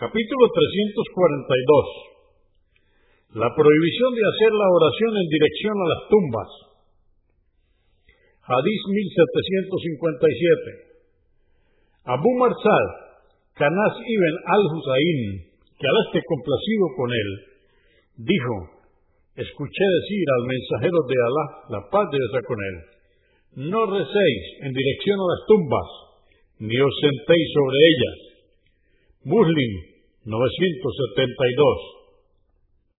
Capítulo 342. La prohibición de hacer la oración en dirección a las tumbas. Hadís 1757. Abu Marsal, Canas ibn al-Husayn, que Alá esté complacido con él, dijo, escuché decir al mensajero de Alá, la paz de Dios con él, no recéis en dirección a las tumbas, ni os sentéis sobre ellas. Muslim 972